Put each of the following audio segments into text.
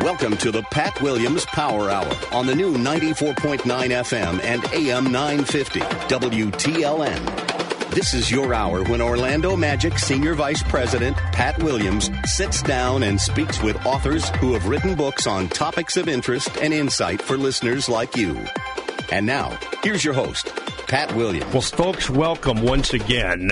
Welcome to the Pat Williams Power Hour on the new 94.9 FM and AM 950 WTLN. This is your hour when Orlando Magic Senior Vice President Pat Williams sits down and speaks with authors who have written books on topics of interest and insight for listeners like you. And now, here's your host, Pat Williams. Well, folks, welcome once again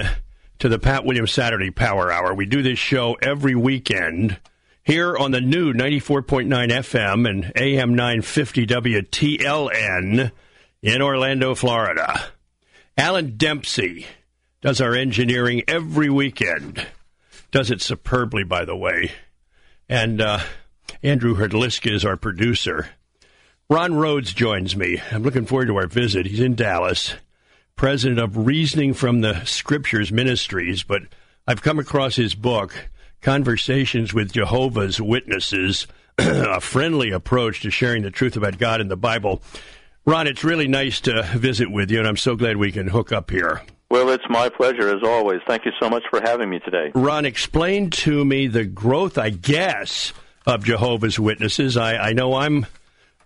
to the Pat Williams Saturday Power Hour. We do this show every weekend here on the new 94.9 FM and AM 950 WTLN in Orlando, Florida. Alan Dempsey does our engineering every weekend. Does it superbly, by the way. And uh, Andrew Herdliska is our producer. Ron Rhodes joins me. I'm looking forward to our visit. He's in Dallas, president of Reasoning from the Scriptures Ministries, but I've come across his book, Conversations with Jehovah's Witnesses, a friendly approach to sharing the truth about God in the Bible. Ron, it's really nice to visit with you, and I'm so glad we can hook up here. Well, it's my pleasure as always. Thank you so much for having me today. Ron, explain to me the growth, I guess, of Jehovah's Witnesses. I, I know I'm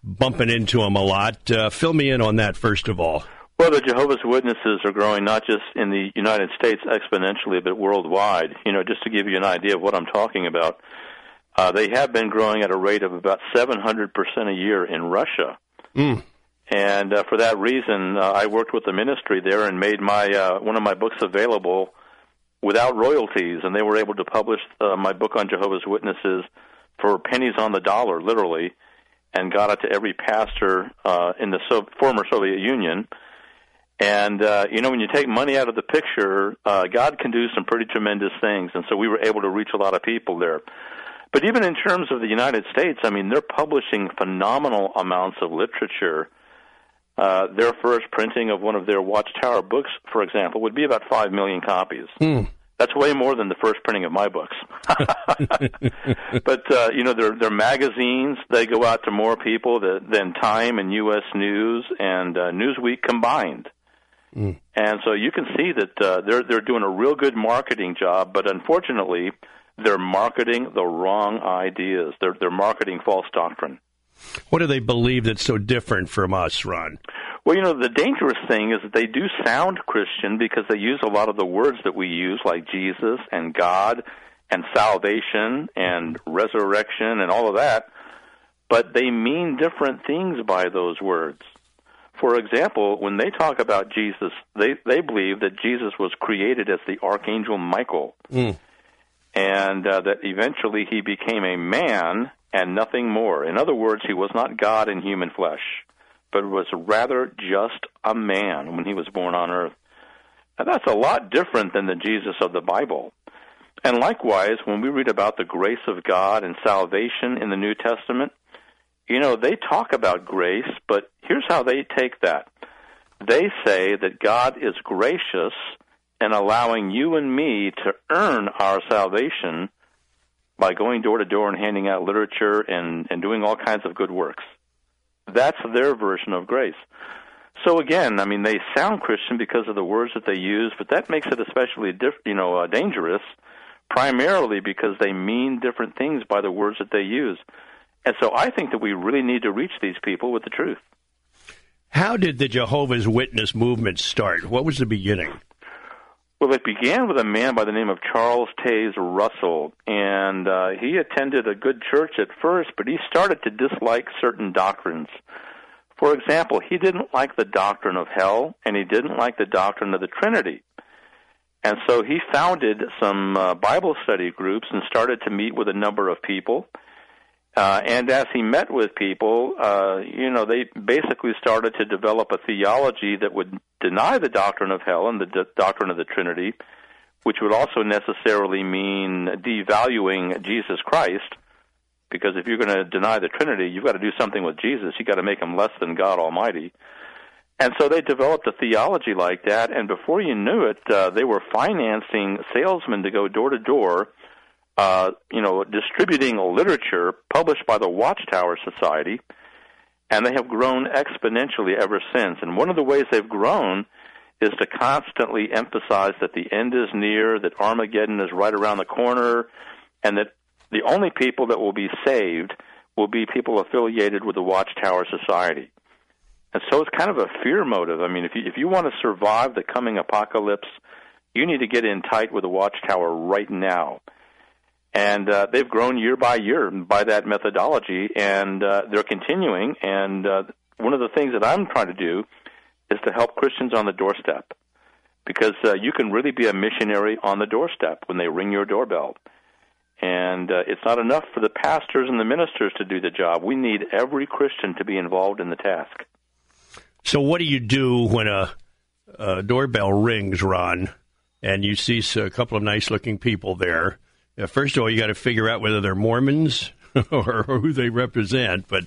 bumping into them a lot. Uh, fill me in on that, first of all. Well, the Jehovah's Witnesses are growing not just in the United States exponentially, but worldwide. You know, just to give you an idea of what I'm talking about, uh, they have been growing at a rate of about 700% a year in Russia. Mm. And uh, for that reason, uh, I worked with the ministry there and made my uh, one of my books available without royalties, and they were able to publish uh, my book on Jehovah's Witnesses for pennies on the dollar, literally, and got it to every pastor uh, in the so- former Soviet Union. And uh, you know, when you take money out of the picture, uh, God can do some pretty tremendous things, and so we were able to reach a lot of people there. But even in terms of the United States, I mean, they're publishing phenomenal amounts of literature. Uh, their first printing of one of their Watchtower books, for example, would be about five million copies. Hmm. That's way more than the first printing of my books. but uh, you know, their their magazines they go out to more people that, than Time and U.S. News and uh, Newsweek combined. Mm. And so you can see that uh, they're they're doing a real good marketing job, but unfortunately, they're marketing the wrong ideas. They're they're marketing false doctrine. What do they believe that's so different from us, Ron? Well, you know, the dangerous thing is that they do sound Christian because they use a lot of the words that we use, like Jesus and God and salvation and resurrection and all of that, but they mean different things by those words. For example, when they talk about Jesus, they, they believe that Jesus was created as the Archangel Michael. Mm. And uh, that eventually he became a man and nothing more. In other words, he was not God in human flesh, but was rather just a man when he was born on earth. Now, that's a lot different than the Jesus of the Bible. And likewise, when we read about the grace of God and salvation in the New Testament, you know, they talk about grace, but here's how they take that. They say that God is gracious in allowing you and me to earn our salvation by going door to door and handing out literature and, and doing all kinds of good works. That's their version of grace. So again, I mean, they sound Christian because of the words that they use, but that makes it especially, diff- you know, uh, dangerous, primarily because they mean different things by the words that they use. And so I think that we really need to reach these people with the truth. How did the Jehovah's Witness movement start? What was the beginning? Well, it began with a man by the name of Charles Taze Russell, and uh, he attended a good church at first, but he started to dislike certain doctrines. For example, he didn't like the doctrine of hell, and he didn't like the doctrine of the Trinity. And so he founded some uh, Bible study groups and started to meet with a number of people. Uh, and as he met with people, uh, you know, they basically started to develop a theology that would deny the doctrine of hell and the d- doctrine of the Trinity, which would also necessarily mean devaluing Jesus Christ. Because if you're going to deny the Trinity, you've got to do something with Jesus. You've got to make him less than God Almighty. And so they developed a theology like that, and before you knew it, uh, they were financing salesmen to go door to door, uh, you know, distributing literature published by the Watchtower Society, and they have grown exponentially ever since. And one of the ways they've grown is to constantly emphasize that the end is near, that Armageddon is right around the corner, and that the only people that will be saved will be people affiliated with the Watchtower Society. And so it's kind of a fear motive. I mean, if you if you want to survive the coming apocalypse, you need to get in tight with the Watchtower right now. And uh, they've grown year by year by that methodology, and uh, they're continuing. And uh, one of the things that I'm trying to do is to help Christians on the doorstep, because uh, you can really be a missionary on the doorstep when they ring your doorbell. And uh, it's not enough for the pastors and the ministers to do the job. We need every Christian to be involved in the task. So, what do you do when a, a doorbell rings, Ron, and you see a couple of nice looking people there? Uh, first of all, you got to figure out whether they're Mormons or, or who they represent. But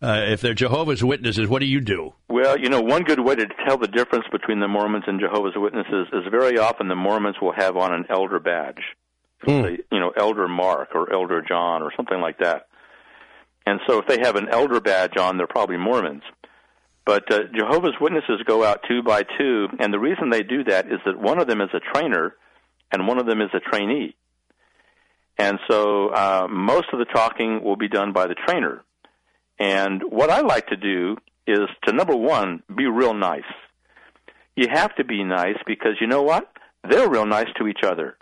uh, if they're Jehovah's Witnesses, what do you do? Well, you know, one good way to tell the difference between the Mormons and Jehovah's Witnesses is very often the Mormons will have on an elder badge, mm. say, you know, Elder Mark or Elder John or something like that. And so, if they have an elder badge on, they're probably Mormons. But uh, Jehovah's Witnesses go out two by two, and the reason they do that is that one of them is a trainer and one of them is a trainee. And so uh, most of the talking will be done by the trainer. And what I like to do is to number one, be real nice. You have to be nice because you know what? They're real nice to each other.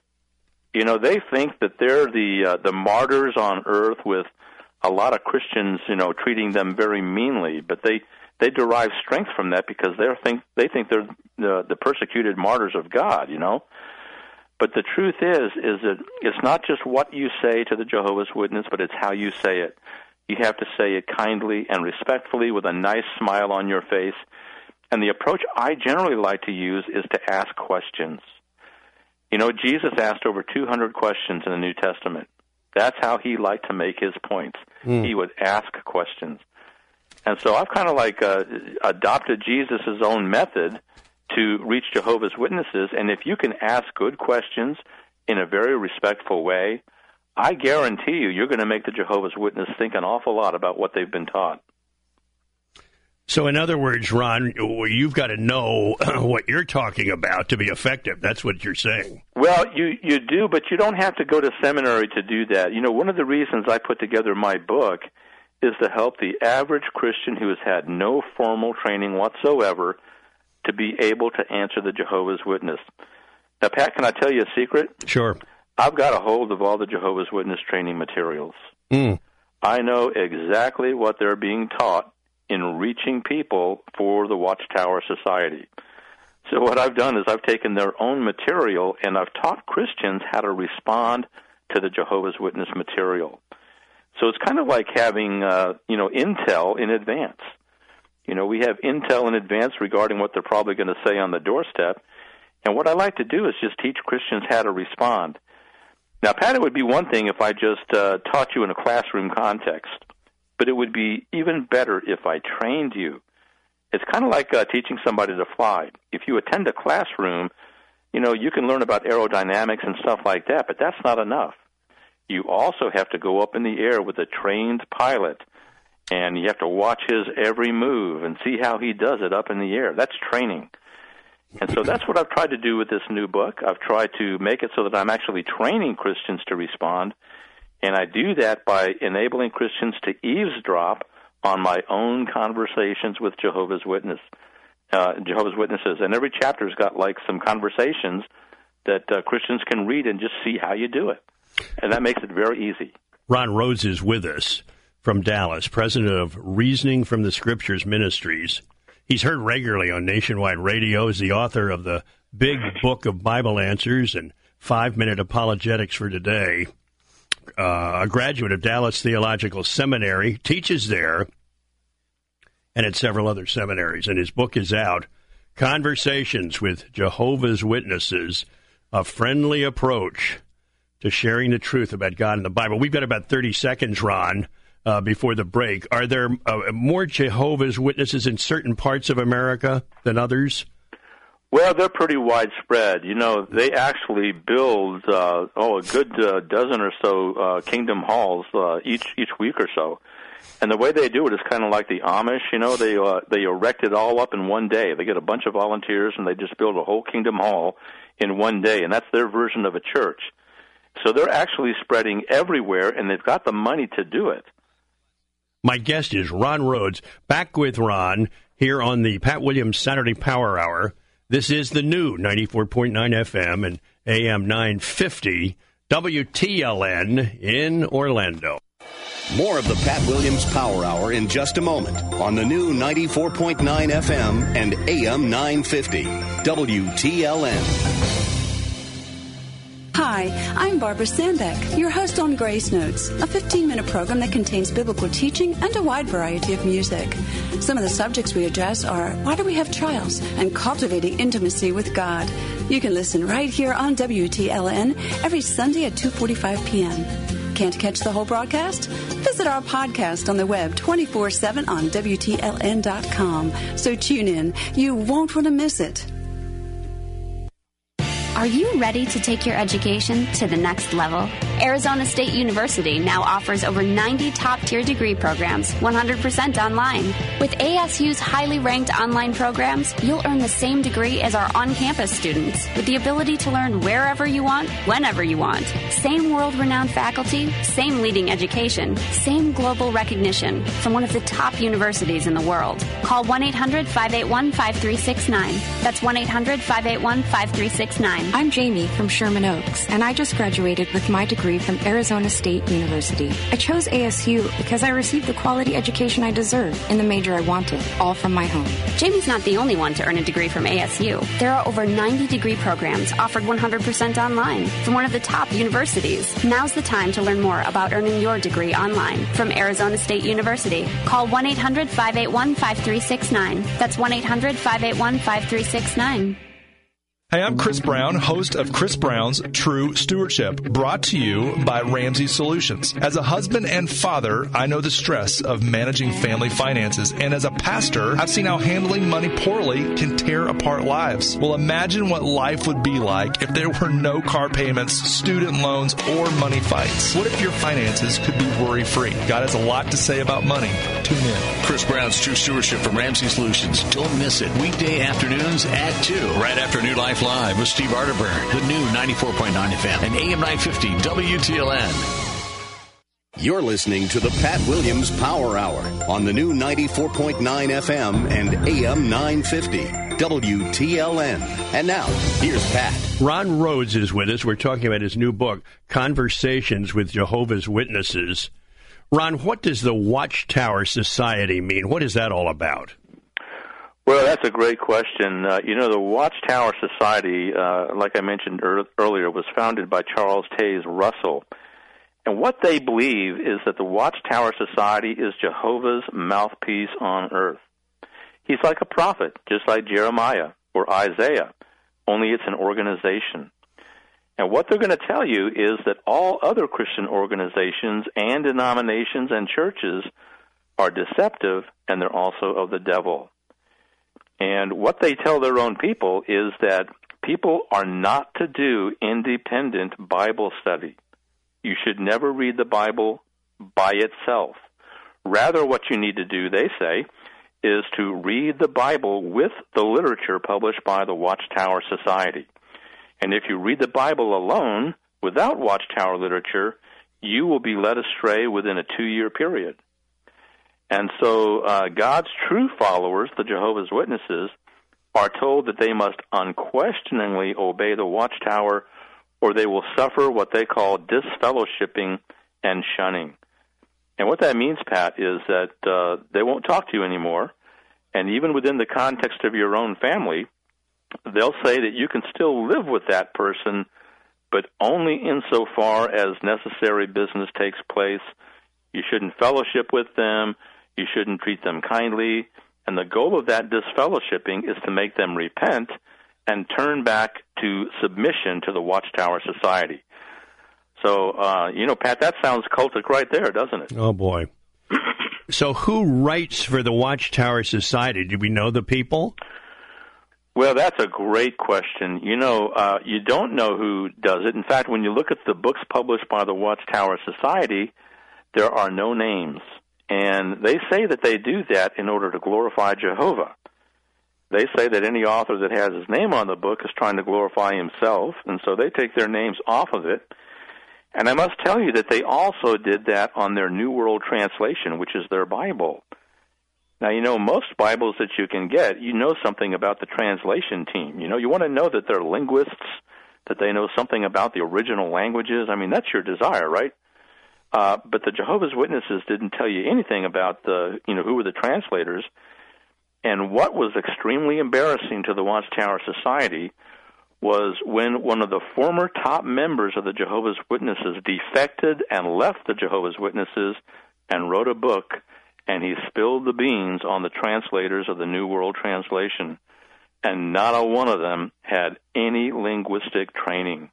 You know, they think that they're the uh, the martyrs on earth with a lot of Christians, you know, treating them very meanly, but they they derive strength from that because they think they think they're the, the persecuted martyrs of God, you know. But the truth is, is that it's not just what you say to the Jehovah's Witness, but it's how you say it. You have to say it kindly and respectfully with a nice smile on your face. And the approach I generally like to use is to ask questions. You know, Jesus asked over 200 questions in the New Testament. That's how he liked to make his points. Mm. He would ask questions. And so I've kind of like uh, adopted Jesus' own method to reach Jehovah's Witnesses. And if you can ask good questions in a very respectful way, I guarantee you, you're going to make the Jehovah's Witness think an awful lot about what they've been taught. So, in other words, Ron, you've got to know what you're talking about to be effective. That's what you're saying. Well, you you do, but you don't have to go to seminary to do that. You know, one of the reasons I put together my book is to help the average Christian who has had no formal training whatsoever to be able to answer the Jehovah's Witness. Now, Pat, can I tell you a secret? Sure. I've got a hold of all the Jehovah's Witness training materials. Mm. I know exactly what they're being taught in reaching people for the Watchtower Society. So, what I've done is I've taken their own material and I've taught Christians how to respond to the Jehovah's Witness material. So it's kind of like having uh, you know intel in advance. You know, we have intel in advance regarding what they're probably going to say on the doorstep. And what I like to do is just teach Christians how to respond. Now, Pat, it would be one thing if I just uh, taught you in a classroom context, but it would be even better if I trained you. It's kind of like uh, teaching somebody to fly. If you attend a classroom, you know, you can learn about aerodynamics and stuff like that, but that's not enough you also have to go up in the air with a trained pilot and you have to watch his every move and see how he does it up in the air. That's training. And so that's what I've tried to do with this new book. I've tried to make it so that I'm actually training Christians to respond, and I do that by enabling Christians to eavesdrop on my own conversations with Jehovah's Witness, uh, Jehovah's Witnesses. And every chapter's got like some conversations that uh, Christians can read and just see how you do it and that makes it very easy. Ron Rhodes is with us from Dallas, president of Reasoning from the Scriptures Ministries. He's heard regularly on nationwide radio as the author of the Big Book of Bible Answers and Five Minute Apologetics for Today. Uh, a graduate of Dallas Theological Seminary, teaches there and at several other seminaries. And his book is out Conversations with Jehovah's Witnesses A Friendly Approach to sharing the truth about God and the Bible. We've got about 30 seconds, Ron, uh, before the break. Are there uh, more Jehovah's Witnesses in certain parts of America than others? Well, they're pretty widespread. You know, they actually build uh, oh a good uh, dozen or so uh, kingdom halls uh, each each week or so. And the way they do it is kind of like the Amish. You know, they uh, they erect it all up in one day. They get a bunch of volunteers and they just build a whole kingdom hall in one day, and that's their version of a church. So they're actually spreading everywhere, and they've got the money to do it. My guest is Ron Rhodes. Back with Ron here on the Pat Williams Saturday Power Hour. This is the new 94.9 FM and AM 950 WTLN in Orlando. More of the Pat Williams Power Hour in just a moment on the new 94.9 FM and AM 950 WTLN. Hi, I'm Barbara Sandbeck, your host on Grace Notes, a 15 minute program that contains biblical teaching and a wide variety of music. Some of the subjects we address are why do we have trials and cultivating intimacy with God. You can listen right here on WTLN every Sunday at 2:45 p.m. Can't catch the whole broadcast? Visit our podcast on the web 24 7 on WTLN.com. So tune in. You won't want to miss it. Are you ready to take your education to the next level? Arizona State University now offers over 90 top tier degree programs 100% online. With ASU's highly ranked online programs, you'll earn the same degree as our on campus students with the ability to learn wherever you want, whenever you want. Same world renowned faculty, same leading education, same global recognition from one of the top universities in the world. Call 1 800 581 5369. That's 1 800 581 5369. I'm Jamie from Sherman Oaks, and I just graduated with my degree from Arizona State University. I chose ASU because I received the quality education I deserve in the major I wanted, all from my home. Jamie's not the only one to earn a degree from ASU. There are over 90 degree programs offered 100% online from one of the top universities. Now's the time to learn more about earning your degree online from Arizona State University. Call 1 800 581 5369. That's 1 800 581 5369. Hey, I'm Chris Brown, host of Chris Brown's True Stewardship, brought to you by Ramsey Solutions. As a husband and father, I know the stress of managing family finances, and as a pastor, I've seen how handling money poorly can tear apart lives. Well, imagine what life would be like if there were no car payments, student loans, or money fights. What if your finances could be worry free? God has a lot to say about money. Tune in. Chris Brown's True Stewardship from Ramsey Solutions. Don't miss it. Weekday afternoons at 2, right after New Life Live with Steve Arterburn, the new 94.9 FM and AM 950 WTLN. You're listening to the Pat Williams Power Hour on the new 94.9 FM and AM 950 WTLN. And now, here's Pat. Ron Rhodes is with us. We're talking about his new book, Conversations with Jehovah's Witnesses. Ron, what does the Watchtower Society mean? What is that all about? Well, that's a great question. Uh, you know, the Watchtower Society, uh, like I mentioned er- earlier, was founded by Charles Taze Russell. And what they believe is that the Watchtower Society is Jehovah's mouthpiece on earth. He's like a prophet, just like Jeremiah or Isaiah, only it's an organization. And what they're going to tell you is that all other Christian organizations and denominations and churches are deceptive and they're also of the devil. And what they tell their own people is that people are not to do independent Bible study. You should never read the Bible by itself. Rather, what you need to do, they say, is to read the Bible with the literature published by the Watchtower Society. And if you read the Bible alone, without Watchtower literature, you will be led astray within a two year period. And so uh, God's true followers, the Jehovah's Witnesses, are told that they must unquestioningly obey the watchtower or they will suffer what they call disfellowshipping and shunning. And what that means, Pat, is that uh, they won't talk to you anymore. And even within the context of your own family, they'll say that you can still live with that person, but only insofar as necessary business takes place. You shouldn't fellowship with them. You shouldn't treat them kindly. And the goal of that disfellowshipping is to make them repent and turn back to submission to the Watchtower Society. So, uh, you know, Pat, that sounds cultic right there, doesn't it? Oh boy. so, who writes for the Watchtower Society? Do we know the people? Well, that's a great question. You know, uh, you don't know who does it. In fact, when you look at the books published by the Watchtower Society, there are no names. And they say that they do that in order to glorify Jehovah. They say that any author that has his name on the book is trying to glorify himself, and so they take their names off of it. And I must tell you that they also did that on their New World Translation, which is their Bible. Now, you know, most Bibles that you can get, you know something about the translation team. You know, you want to know that they're linguists, that they know something about the original languages. I mean, that's your desire, right? Uh, but the Jehovah's Witnesses didn't tell you anything about the, you know, who were the translators. And what was extremely embarrassing to the Watchtower Society was when one of the former top members of the Jehovah's Witnesses defected and left the Jehovah's Witnesses and wrote a book and he spilled the beans on the translators of the New World Translation, and not a one of them had any linguistic training.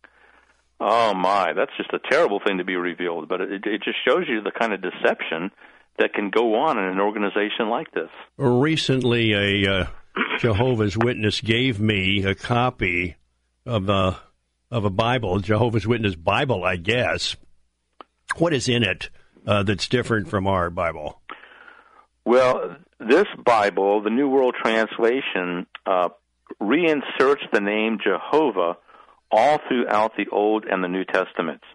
Oh my, that's just a terrible thing to be revealed, but it, it just shows you the kind of deception that can go on in an organization like this. Recently, a uh, Jehovah's Witness gave me a copy of a of a Bible, Jehovah's Witness Bible, I guess. What is in it uh, that's different from our Bible? Well, this Bible, the New World Translation, uh, reinserts the name Jehovah all throughout the Old and the New Testaments.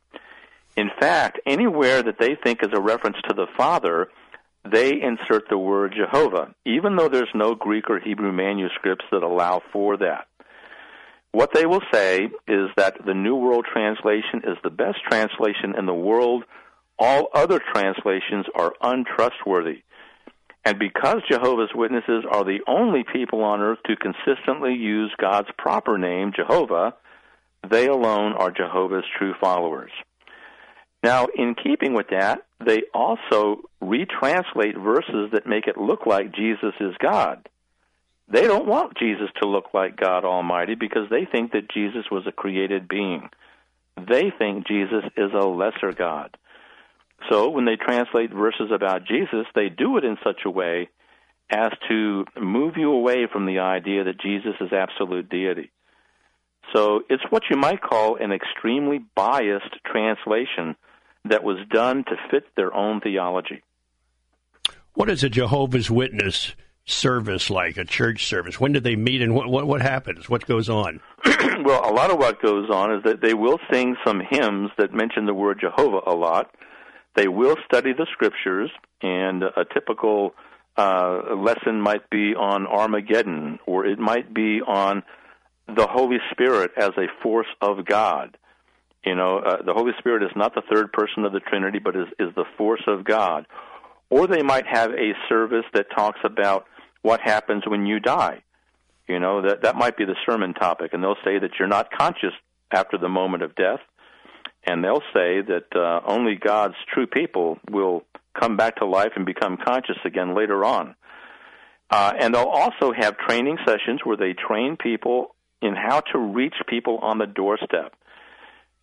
In fact, anywhere that they think is a reference to the Father, they insert the word Jehovah, even though there's no Greek or Hebrew manuscripts that allow for that. What they will say is that the New World Translation is the best translation in the world. All other translations are untrustworthy. And because Jehovah's Witnesses are the only people on earth to consistently use God's proper name, Jehovah, they alone are Jehovah's true followers. Now, in keeping with that, they also retranslate verses that make it look like Jesus is God. They don't want Jesus to look like God Almighty because they think that Jesus was a created being. They think Jesus is a lesser God. So when they translate verses about Jesus, they do it in such a way as to move you away from the idea that Jesus is absolute deity. So it's what you might call an extremely biased translation that was done to fit their own theology. What is a Jehovah's Witness service like, a church service? When do they meet and what, what, what happens? What goes on? well, a lot of what goes on is that they will sing some hymns that mention the word Jehovah a lot they will study the scriptures, and a typical uh, lesson might be on Armageddon, or it might be on the Holy Spirit as a force of God. You know, uh, the Holy Spirit is not the third person of the Trinity, but is, is the force of God. Or they might have a service that talks about what happens when you die. You know, that, that might be the sermon topic, and they'll say that you're not conscious after the moment of death, and they'll say that uh, only God's true people will come back to life and become conscious again later on. Uh, and they'll also have training sessions where they train people in how to reach people on the doorstep.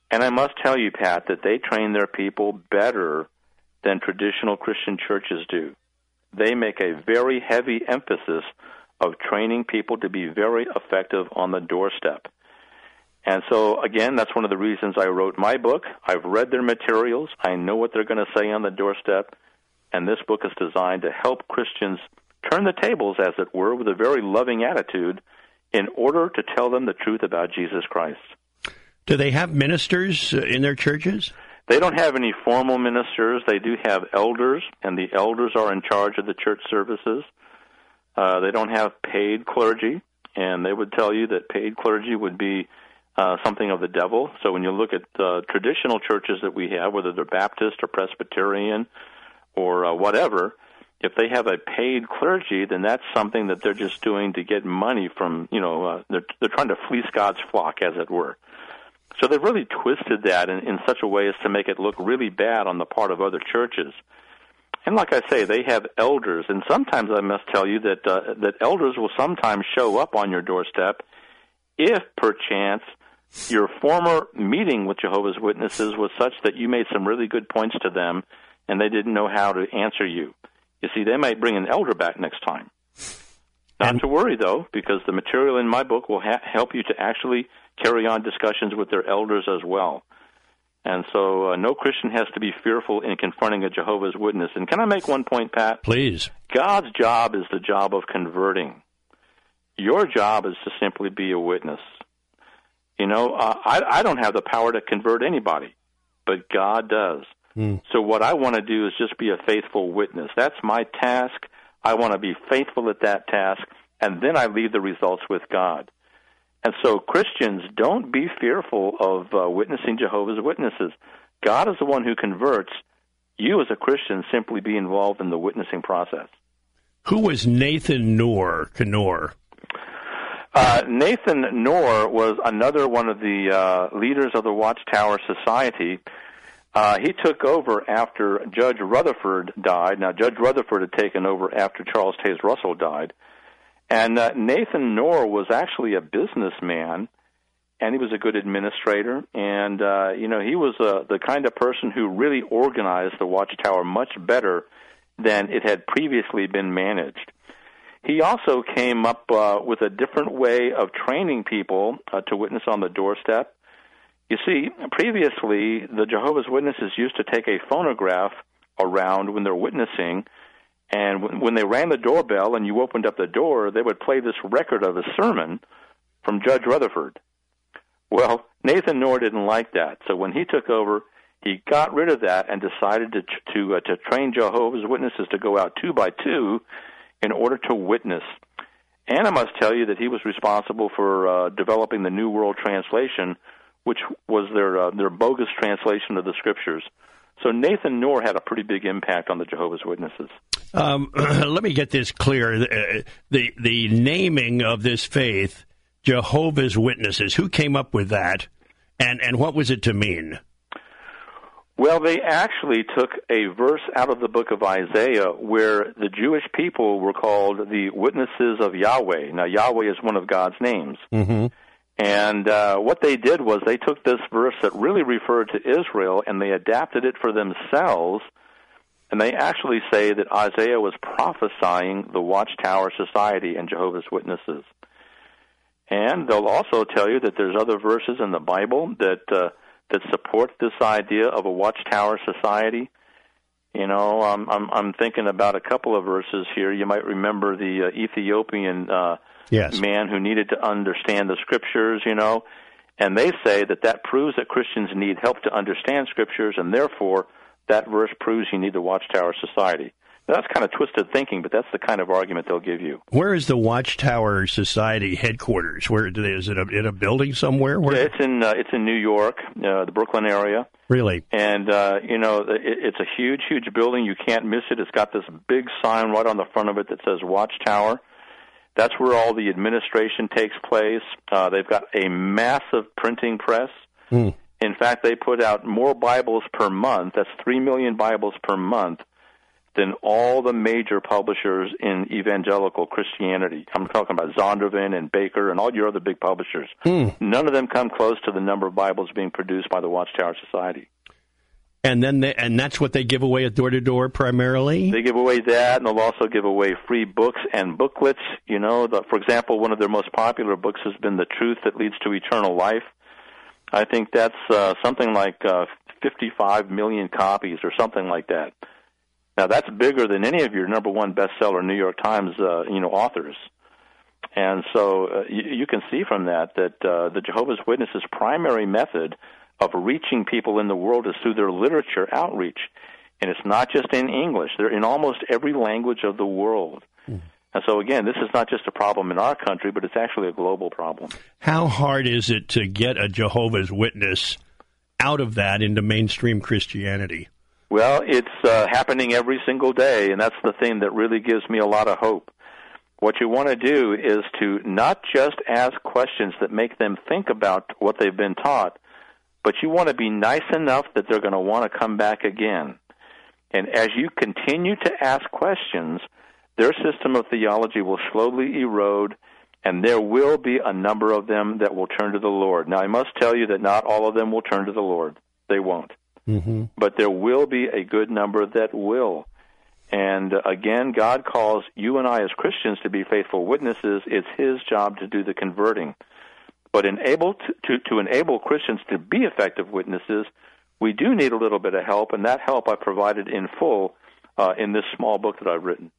And I must tell you, Pat, that they train their people better than traditional Christian churches do. They make a very heavy emphasis of training people to be very effective on the doorstep. And so, again, that's one of the reasons I wrote my book. I've read their materials. I know what they're going to say on the doorstep. And this book is designed to help Christians turn the tables, as it were, with a very loving attitude in order to tell them the truth about Jesus Christ. Do they have ministers uh, in their churches? They don't have any formal ministers. They do have elders, and the elders are in charge of the church services. Uh, they don't have paid clergy, and they would tell you that paid clergy would be uh, something of the devil. So when you look at the traditional churches that we have, whether they're Baptist or Presbyterian or uh, whatever, if they have a paid clergy, then that's something that they're just doing to get money from, you know, uh, they're, they're trying to fleece God's flock, as it were. So they've really twisted that in, in such a way as to make it look really bad on the part of other churches. And like I say, they have elders, and sometimes I must tell you that uh, that elders will sometimes show up on your doorstep if perchance your former meeting with Jehovah's Witnesses was such that you made some really good points to them and they didn't know how to answer you. You see, they might bring an elder back next time. Not and, to worry, though, because the material in my book will ha- help you to actually carry on discussions with their elders as well. And so, uh, no Christian has to be fearful in confronting a Jehovah's Witness. And can I make one point, Pat? Please. God's job is the job of converting. Your job is to simply be a witness. You know, uh, I, I don't have the power to convert anybody, but God does. Mm. So what I want to do is just be a faithful witness. That's my task. I want to be faithful at that task, and then I leave the results with God. And so Christians don't be fearful of uh, witnessing Jehovah's Witnesses. God is the one who converts. You, as a Christian, simply be involved in the witnessing process. Who was Nathan Noor? Knorr? Uh, Nathan Knorr was another one of the uh, leaders of the Watchtower Society. Uh, he took over after Judge Rutherford died. Now, Judge Rutherford had taken over after Charles Taze Russell died. And uh, Nathan Knorr was actually a businessman, and he was a good administrator. And, uh, you know, he was uh, the kind of person who really organized the Watchtower much better than it had previously been managed. He also came up uh, with a different way of training people uh, to witness on the doorstep. You see, previously, the Jehovah's Witnesses used to take a phonograph around when they're witnessing, and when they rang the doorbell and you opened up the door, they would play this record of a sermon from Judge Rutherford. Well, Nathan Knorr didn't like that, so when he took over, he got rid of that and decided to to uh, to train Jehovah's Witnesses to go out two by two in order to witness. And I must tell you that he was responsible for uh, developing the New World Translation, which was their uh, their bogus translation of the scriptures. So Nathan Knorr had a pretty big impact on the Jehovah's Witnesses. Um, let me get this clear: the, the the naming of this faith, Jehovah's Witnesses. Who came up with that, and and what was it to mean? Well, they actually took a verse out of the book of Isaiah where the Jewish people were called the witnesses of Yahweh. Now, Yahweh is one of God's names. Mm-hmm. And uh, what they did was they took this verse that really referred to Israel and they adapted it for themselves. And they actually say that Isaiah was prophesying the Watchtower Society and Jehovah's Witnesses. And they'll also tell you that there's other verses in the Bible that. Uh, that support this idea of a watchtower society. You know, um, I'm I'm thinking about a couple of verses here. You might remember the uh, Ethiopian uh, yes. man who needed to understand the scriptures. You know, and they say that that proves that Christians need help to understand scriptures, and therefore that verse proves you need the watchtower society. That's kind of twisted thinking, but that's the kind of argument they'll give you. Where is the Watchtower Society headquarters? Where is it? A, in a building somewhere? Where? Yeah, it's in uh, it's in New York, uh, the Brooklyn area. Really? And uh, you know, it, it's a huge, huge building. You can't miss it. It's got this big sign right on the front of it that says Watchtower. That's where all the administration takes place. Uh, they've got a massive printing press. Mm. In fact, they put out more Bibles per month. That's three million Bibles per month than all the major publishers in evangelical Christianity. I'm talking about Zondervan and Baker and all your other big publishers. Mm. None of them come close to the number of Bibles being produced by the Watchtower Society. And then, they, and that's what they give away at door to door primarily. They give away that, and they'll also give away free books and booklets. You know, the, for example, one of their most popular books has been "The Truth That Leads to Eternal Life." I think that's uh, something like uh, 55 million copies or something like that. Now that's bigger than any of your number one bestseller New York Times, uh, you know, authors. And so uh, you, you can see from that that uh, the Jehovah's Witnesses' primary method of reaching people in the world is through their literature outreach. And it's not just in English, they're in almost every language of the world. Mm. And so, again, this is not just a problem in our country, but it's actually a global problem. How hard is it to get a Jehovah's Witness out of that into mainstream Christianity? Well, it's uh, happening every single day, and that's the thing that really gives me a lot of hope. What you want to do is to not just ask questions that make them think about what they've been taught, but you want to be nice enough that they're going to want to come back again. And as you continue to ask questions, their system of theology will slowly erode, And there will be a number of them that will turn to the Lord. Now, I must tell you that not all of them will turn to the Lord. They won't. Mm-hmm. But there will be a good number that will. And uh, again, God calls you and I as Christians to be faithful witnesses. It's His job to do the converting. But enable to, to, to enable Christians to be effective witnesses, we do need a little bit of help, and that help I provided in full uh, in this small book that I've written.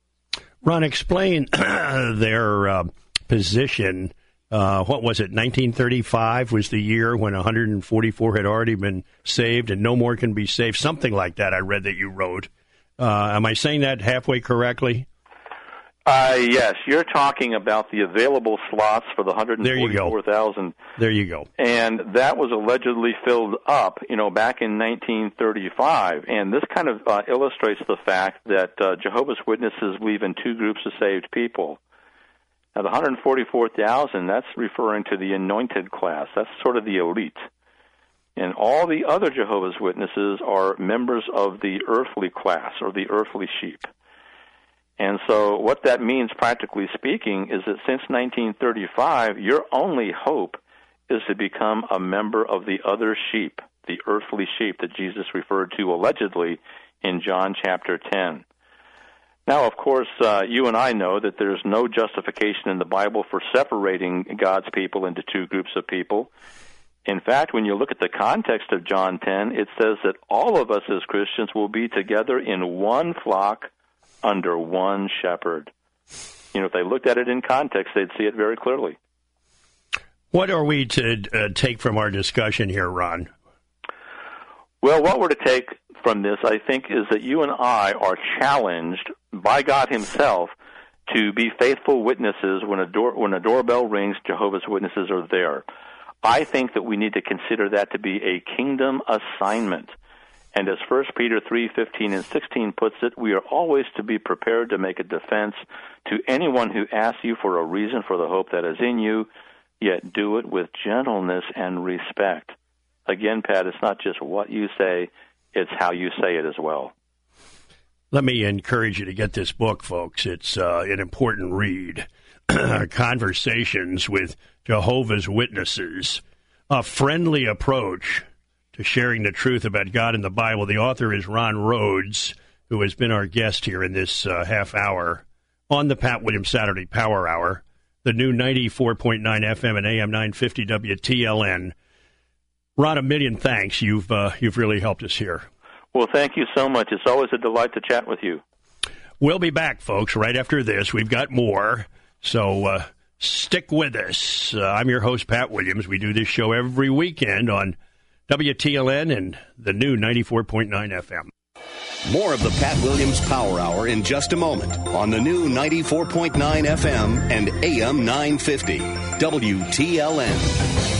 Ron, explain their uh, position. Uh, what was it? 1935 was the year when 144 had already been saved, and no more can be saved. Something like that. I read that you wrote. Uh, am I saying that halfway correctly? Uh, yes, you're talking about the available slots for the 144,000. There you go. And that was allegedly filled up, you know, back in 1935. And this kind of uh, illustrates the fact that uh, Jehovah's Witnesses believe in two groups of saved people. Now, the 144,000, that's referring to the anointed class. That's sort of the elite. And all the other Jehovah's Witnesses are members of the earthly class or the earthly sheep. And so, what that means, practically speaking, is that since 1935, your only hope is to become a member of the other sheep, the earthly sheep that Jesus referred to allegedly in John chapter 10. Now, of course, uh, you and I know that there's no justification in the Bible for separating God's people into two groups of people. In fact, when you look at the context of John 10, it says that all of us as Christians will be together in one flock under one shepherd. You know, if they looked at it in context, they'd see it very clearly. What are we to uh, take from our discussion here, Ron? Well, what we're to take from this, I think, is that you and I are challenged by God Himself to be faithful witnesses when a door when a doorbell rings. Jehovah's Witnesses are there. I think that we need to consider that to be a kingdom assignment. And as 1 Peter 3:15 and 16 puts it, we are always to be prepared to make a defense to anyone who asks you for a reason for the hope that is in you, yet do it with gentleness and respect. Again, Pat, it's not just what you say, it's how you say it as well. Let me encourage you to get this book, folks. It's uh, an important read. Conversations with Jehovah's Witnesses, a friendly approach to sharing the truth about God and the Bible. The author is Ron Rhodes, who has been our guest here in this uh, half hour on the Pat Williams Saturday Power Hour, the new 94.9 FM and AM 950 WTLN. Ron, a million thanks. You've uh, you've really helped us here. Well, thank you so much. It's always a delight to chat with you. We'll be back, folks, right after this. We've got more, so uh, stick with us. Uh, I'm your host, Pat Williams. We do this show every weekend on WTLN and the new 94.9 FM. More of the Pat Williams Power Hour in just a moment on the new 94.9 FM and AM 950 WTLN.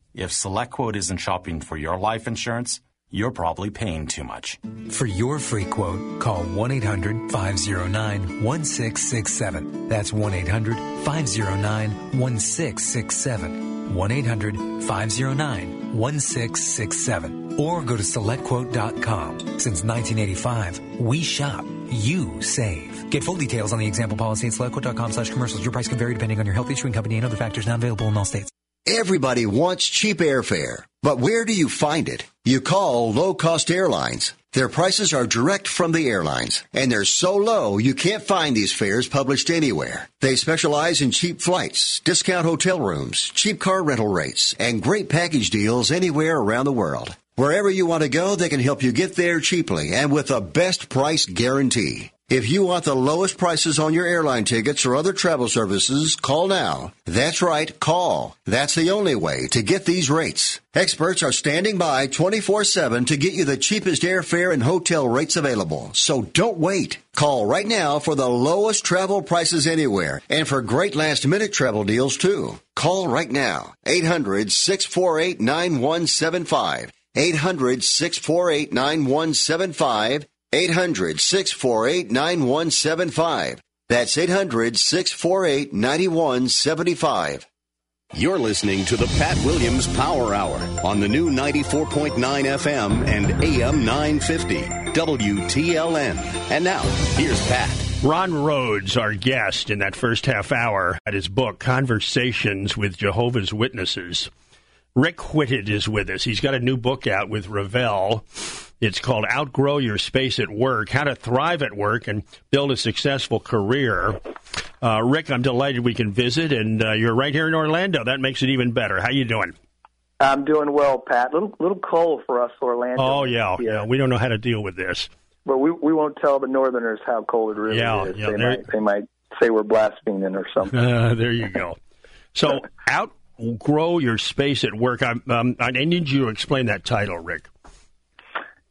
if SelectQuote isn't shopping for your life insurance, you're probably paying too much. For your free quote, call 1 800 509 1667. That's 1 800 509 1667. 1 800 509 1667. Or go to selectquote.com. Since 1985, we shop, you save. Get full details on the example policy at selectquote.com slash commercials. Your price can vary depending on your health issuing company and other factors not available in all states. Everybody wants cheap airfare, but where do you find it? You call low cost airlines. Their prices are direct from the airlines, and they're so low you can't find these fares published anywhere. They specialize in cheap flights, discount hotel rooms, cheap car rental rates, and great package deals anywhere around the world. Wherever you want to go, they can help you get there cheaply and with a best price guarantee. If you want the lowest prices on your airline tickets or other travel services, call now. That's right, call. That's the only way to get these rates. Experts are standing by 24-7 to get you the cheapest airfare and hotel rates available. So don't wait. Call right now for the lowest travel prices anywhere and for great last minute travel deals too. Call right now. 800-648-9175. 800-648-9175. 800 648 9175. That's 800 648 9175. You're listening to the Pat Williams Power Hour on the new 94.9 FM and AM 950 WTLN. And now, here's Pat. Ron Rhodes, our guest in that first half hour at his book, Conversations with Jehovah's Witnesses. Rick Whitted is with us. He's got a new book out with Revell. It's called Outgrow Your Space at Work How to Thrive at Work and Build a Successful Career. Uh, Rick, I'm delighted we can visit, and uh, you're right here in Orlando. That makes it even better. How you doing? I'm doing well, Pat. Little little cold for us, Orlando. Oh yeah, yeah. We don't know how to deal with this. But we we won't tell the Northerners how cold it really yeah, is. Yeah, they might they might say we're blaspheming or something. Uh, there you go. So outgrow your space at work. I, um, I need you to explain that title, Rick.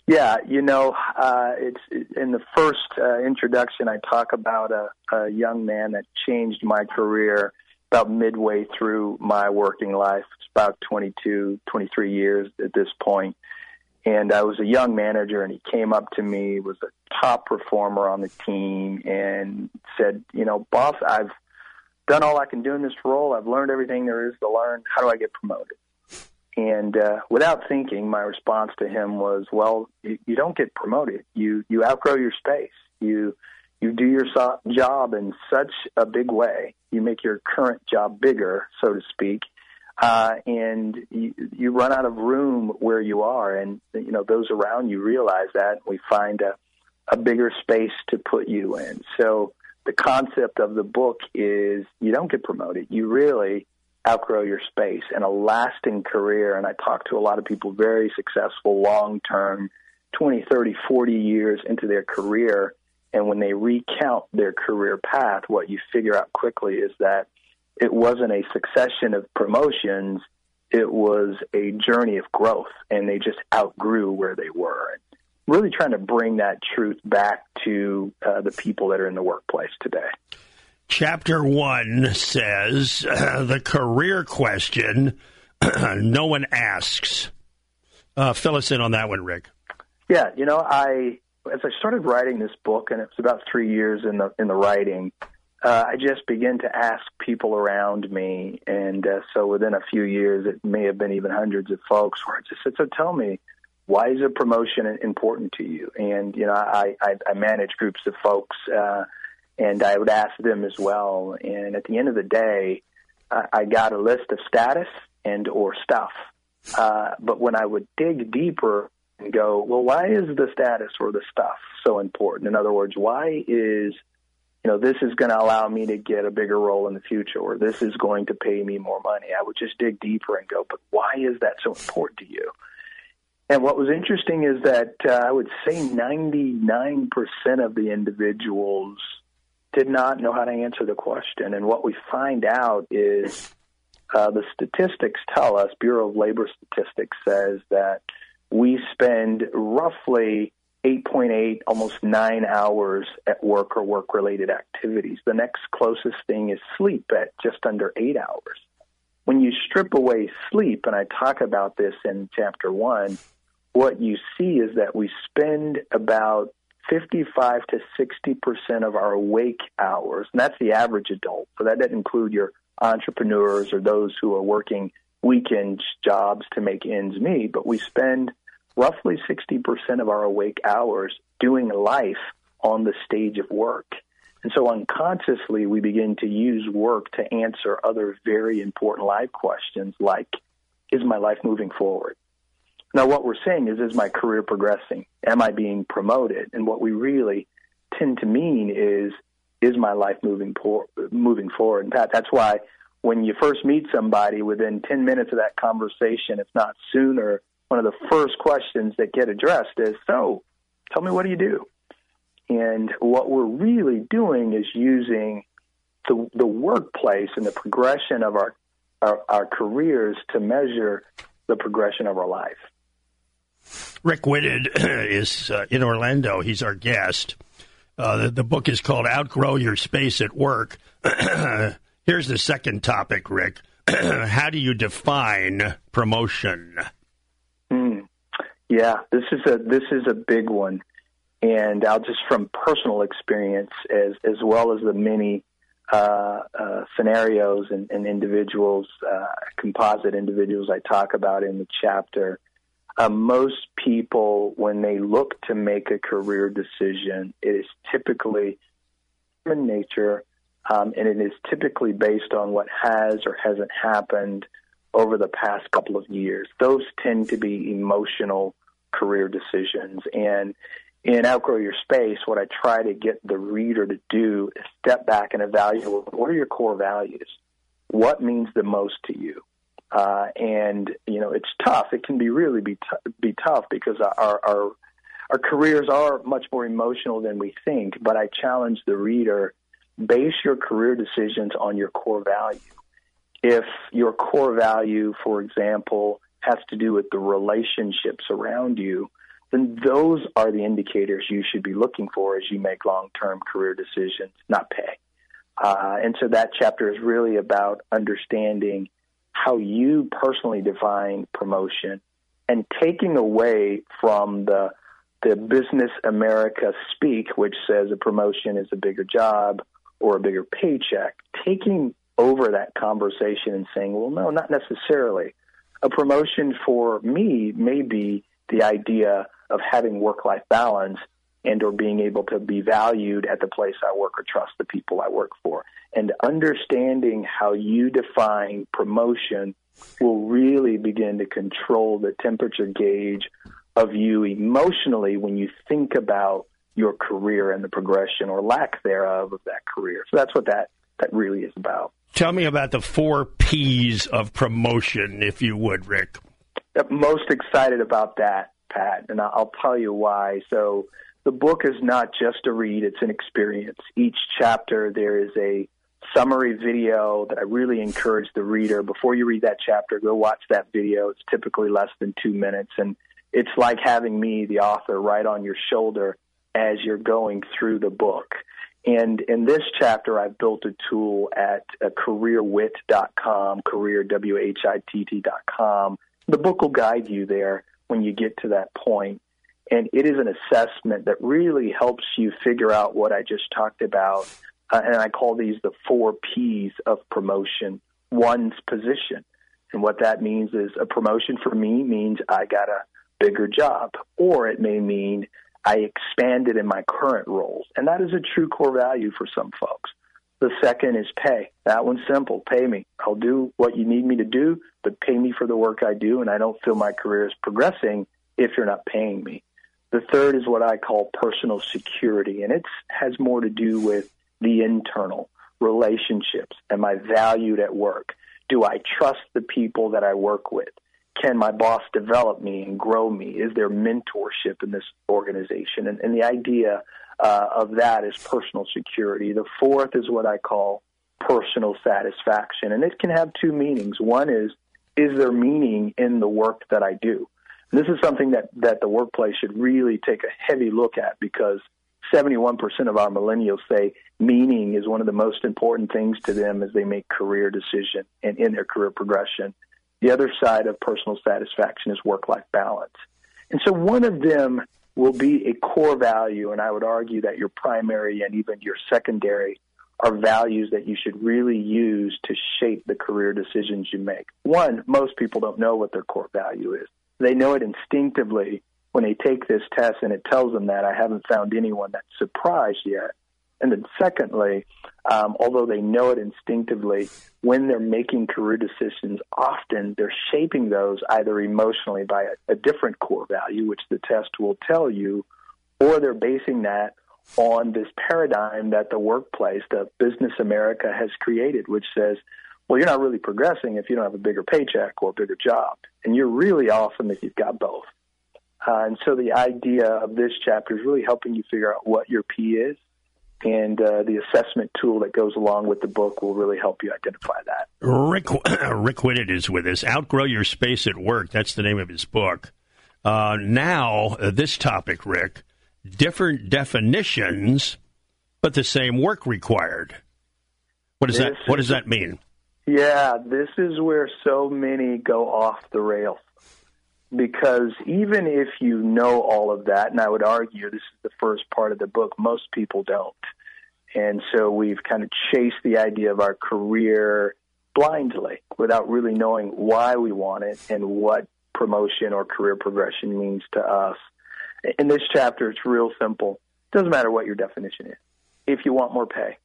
Yeah, you know, uh, it's in the first uh, introduction. I talk about a, a young man that changed my career about midway through my working life. It's about 22, 23 years at this point. And I was a young manager, and he came up to me, was a top performer on the team, and said, "You know, boss, I've done all I can do in this role. I've learned everything there is to learn. How do I get promoted?" And uh, without thinking, my response to him was, "Well, you, you don't get promoted. You you outgrow your space. You you do your so- job in such a big way. You make your current job bigger, so to speak, uh, and you, you run out of room where you are. And you know those around you realize that. We find a a bigger space to put you in. So the concept of the book is you don't get promoted. You really outgrow your space and a lasting career. And I talk to a lot of people very successful, long term, 20, 30, 40 years into their career. And when they recount their career path, what you figure out quickly is that it wasn't a succession of promotions, it was a journey of growth. And they just outgrew where they were. Really trying to bring that truth back to uh, the people that are in the workplace today. Chapter one says uh, the career question no one asks. Uh, fill us in on that one, Rick. Yeah, you know, I as I started writing this book, and it was about three years in the in the writing. Uh, I just began to ask people around me, and uh, so within a few years, it may have been even hundreds of folks where I just said, "So tell me, why is a promotion important to you?" And you know, I I, I manage groups of folks. Uh, and I would ask them as well. And at the end of the day, I, I got a list of status and or stuff. Uh, but when I would dig deeper and go, well, why is the status or the stuff so important? In other words, why is you know this is going to allow me to get a bigger role in the future, or this is going to pay me more money? I would just dig deeper and go, but why is that so important to you? And what was interesting is that uh, I would say 99% of the individuals did not know how to answer the question. And what we find out is uh, the statistics tell us, Bureau of Labor Statistics says that we spend roughly 8.8, almost nine hours at work or work related activities. The next closest thing is sleep at just under eight hours. When you strip away sleep, and I talk about this in chapter one, what you see is that we spend about 55 to 60 percent of our awake hours, and that's the average adult. So that doesn't include your entrepreneurs or those who are working weekend jobs to make ends meet. But we spend roughly 60 percent of our awake hours doing life on the stage of work. And so unconsciously, we begin to use work to answer other very important life questions like, is my life moving forward? Now, what we're saying is, is my career progressing? Am I being promoted? And what we really tend to mean is, is my life moving por- moving forward? And Pat, that's why when you first meet somebody, within 10 minutes of that conversation, if not sooner, one of the first questions that get addressed is, so, tell me what do you do? And what we're really doing is using the, the workplace and the progression of our, our, our careers to measure the progression of our life. Rick Whitted is uh, in Orlando. He's our guest. Uh, the, the, book is called Outgrow Your Space at Work. Here's the second topic, Rick. How do you define promotion? Mm. Yeah, this is a this is a big one, and I'll just from personal experience as as well as the many uh, uh, scenarios and, and individuals, uh, composite individuals I talk about in the chapter. Uh, most people, when they look to make a career decision, it is typically human nature, um, and it is typically based on what has or hasn't happened over the past couple of years. Those tend to be emotional career decisions, and in Outgrow Your Space, what I try to get the reader to do is step back and evaluate what are your core values? What means the most to you? Uh, and you know, it's tough. It can be really be t- be tough because our, our our careers are much more emotional than we think. But I challenge the reader: base your career decisions on your core value. If your core value, for example, has to do with the relationships around you, then those are the indicators you should be looking for as you make long term career decisions, not pay. Uh, and so that chapter is really about understanding how you personally define promotion and taking away from the the business America speak, which says a promotion is a bigger job or a bigger paycheck, taking over that conversation and saying, well, no, not necessarily. A promotion for me may be the idea of having work life balance and or being able to be valued at the place I work or trust the people I work for. And understanding how you define promotion will really begin to control the temperature gauge of you emotionally when you think about your career and the progression or lack thereof of that career. So that's what that, that really is about. Tell me about the four P's of promotion, if you would, Rick. I'm most excited about that, Pat, and I'll tell you why. So the book is not just a read, it's an experience. Each chapter, there is a summary video that I really encourage the reader before you read that chapter, go watch that video. It's typically less than two minutes, and it's like having me, the author, right on your shoulder as you're going through the book. And in this chapter, I've built a tool at uh, careerwhitt.com, career. The book will guide you there when you get to that point. And it is an assessment that really helps you figure out what I just talked about. Uh, and I call these the four P's of promotion. One's position. And what that means is a promotion for me means I got a bigger job, or it may mean I expanded in my current roles. And that is a true core value for some folks. The second is pay. That one's simple. Pay me. I'll do what you need me to do, but pay me for the work I do. And I don't feel my career is progressing if you're not paying me. The third is what I call personal security, and it has more to do with the internal relationships. Am I valued at work? Do I trust the people that I work with? Can my boss develop me and grow me? Is there mentorship in this organization? And, and the idea uh, of that is personal security. The fourth is what I call personal satisfaction, and it can have two meanings. One is, is there meaning in the work that I do? This is something that, that the workplace should really take a heavy look at because 71% of our millennials say meaning is one of the most important things to them as they make career decision and in their career progression. The other side of personal satisfaction is work-life balance. And so one of them will be a core value, and I would argue that your primary and even your secondary are values that you should really use to shape the career decisions you make. One, most people don't know what their core value is. They know it instinctively when they take this test and it tells them that. I haven't found anyone that's surprised yet. And then secondly, um, although they know it instinctively, when they're making career decisions, often they're shaping those either emotionally by a, a different core value, which the test will tell you, or they're basing that on this paradigm that the workplace, the business America has created, which says, well, you're not really progressing if you don't have a bigger paycheck or a bigger job. And you're really awesome if you've got both. Uh, and so the idea of this chapter is really helping you figure out what your P is, and uh, the assessment tool that goes along with the book will really help you identify that. Rick Rick Whitted is with us. Outgrow Your Space at Work. That's the name of his book. Uh, now, uh, this topic, Rick, different definitions, but the same work required. What does This that What does that mean? Yeah, this is where so many go off the rails. Because even if you know all of that, and I would argue this is the first part of the book, most people don't. And so we've kind of chased the idea of our career blindly without really knowing why we want it and what promotion or career progression means to us. In this chapter, it's real simple. It doesn't matter what your definition is. If you want more pay,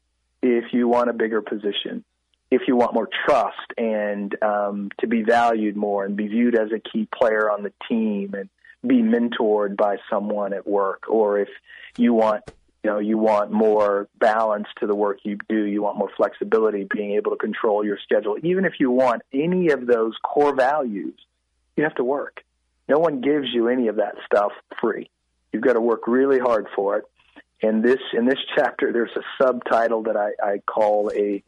if you want a bigger position, if you want more trust and um, to be valued more and be viewed as a key player on the team and be mentored by someone at work, or if you want you know you want more balance to the work you do, you want more flexibility, being able to control your schedule. Even if you want any of those core values, you have to work. No one gives you any of that stuff free. You've got to work really hard for it. And this in this chapter, there's a subtitle that I, I call a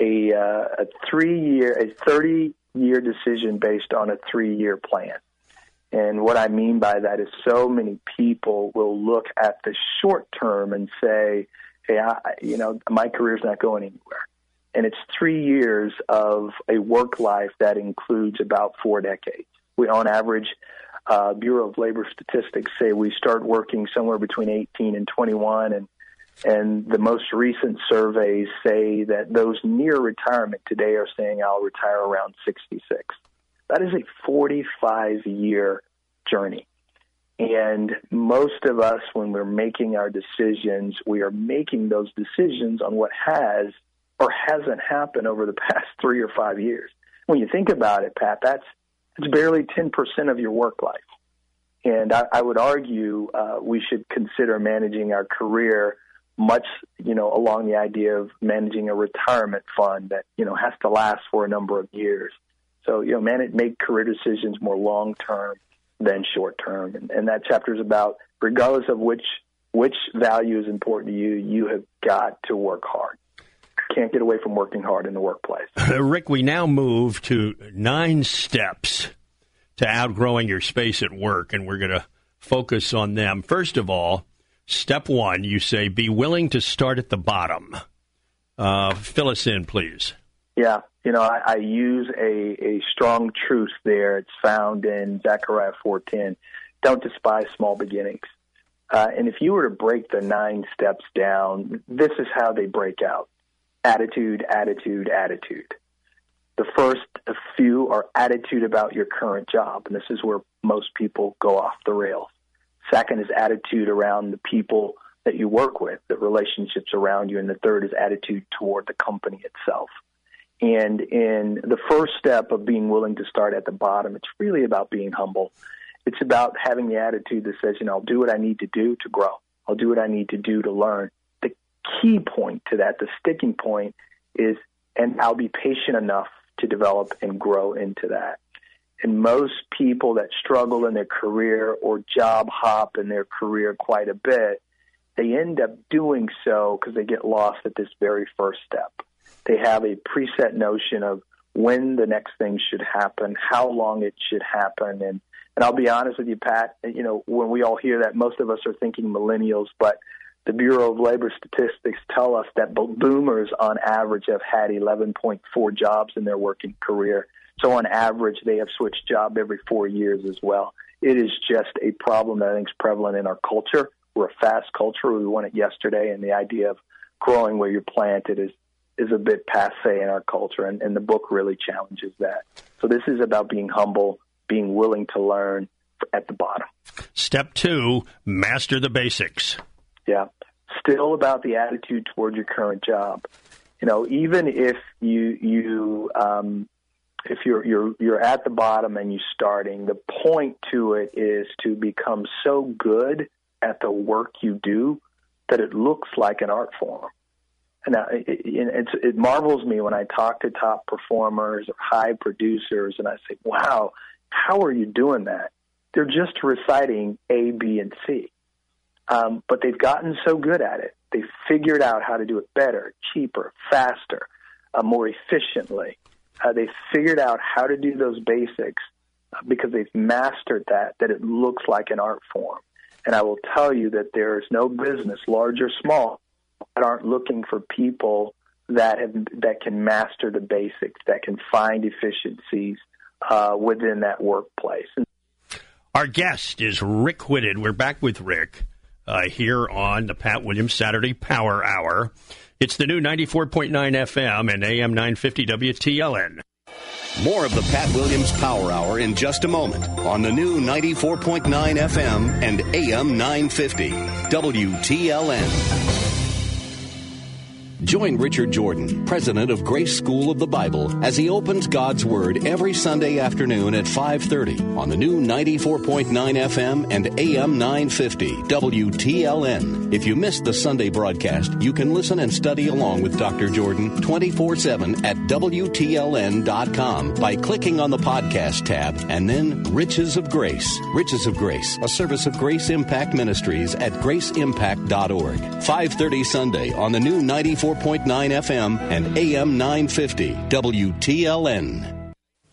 a, uh, a three year, a 30 year decision based on a three year plan. And what I mean by that is so many people will look at the short term and say, hey, I, you know, my career's not going anywhere. And it's three years of a work life that includes about four decades. We, on average, uh, Bureau of Labor Statistics say we start working somewhere between 18 and 21, and and the most recent surveys say that those near retirement today are saying I'll retire around 66. That is a 45 year journey. And most of us, when we're making our decisions, we are making those decisions on what has or hasn't happened over the past three or five years. When you think about it, Pat, that's, that's barely 10% of your work life. And I, I would argue uh, we should consider managing our career much, you know, along the idea of managing a retirement fund that, you know, has to last for a number of years. So, you know, man, it make career decisions more long term than short term. And, and that chapter is about, regardless of which which value is important to you, you have got to work hard. Can't get away from working hard in the workplace. Rick, we now move to nine steps to outgrowing your space at work, and we're going to focus on them. First of all, step one, you say be willing to start at the bottom. Uh, fill us in, please. Yeah, you know, I, I use a, a strong truth there. It's found in Zechariah 4.10. Don't despise small beginnings. Uh, and if you were to break the nine steps down, this is how they break out. Attitude, attitude, attitude. The first few are attitude about your current job, and this is where most people go off the rails. Second is attitude around the people that you work with, the relationships around you, and the third is attitude toward the company itself. And in the first step of being willing to start at the bottom, it's really about being humble. It's about having the attitude that says, you know, I'll do what I need to do to grow. I'll do what I need to do to learn. The key point to that, the sticking point is, and I'll be patient enough to develop and grow into that. And most people that struggle in their career or job hop in their career quite a bit, they end up doing so because they get lost at this very first step. They have a preset notion of when the next thing should happen, how long it should happen, and and I'll be honest with you, Pat. You know, when we all hear that, most of us are thinking millennials, but the Bureau of Labor Statistics tell us that boomers, on average, have had 11.4 jobs in their working career. So, on average, they have switched job every four years as well. It is just a problem that I think is prevalent in our culture. We're a fast culture. We want it yesterday, and the idea of growing where you're planted is is a bit passe in our culture, and, and the book really challenges that. So, this is about being humble, being willing to learn at the bottom. Step two, master the basics. Yeah. Still about the attitude toward your current job. You know, even if you you um, if you're you're you're at the bottom and you're starting, the point to it is to become so good at the work you do that it looks like an art form. And it, it, it marvels me when I talk to top performers or high producers, and I say, "Wow, how are you doing that?" they're just reciting A, B, and C. Um, but they've gotten so good at it. They've figured out how to do it better, cheaper, faster, uh, more efficiently. Uh, they've figured out how to do those basics because they've mastered that, that it looks like an art form. And I will tell you that there is no business, large or small, that aren't looking for people that have that can master the basics, that can find efficiencies uh, within that workplace. Our guest is Rick Whitted. We're back with Rick uh, here on the Pat Williams Saturday Power Hour. It's the new 94.9 FM and AM 950 WTLN. More of the Pat Williams Power Hour in just a moment on the new 94.9 FM and AM 950 WTLN. Join Richard Jordan, president of Grace School of the Bible, as he opens God's Word every Sunday afternoon at 5:30 on the new 94.9 FM and AM 950 WTLN. If you missed the Sunday broadcast, you can listen and study along with Dr. Jordan 24/7 at WTLN.com by clicking on the podcast tab and then Riches of Grace. Riches of Grace, a service of Grace Impact Ministries at graceimpact.org. 5:30 Sunday on the new 94 94.9 FM and AM 950 WTLN.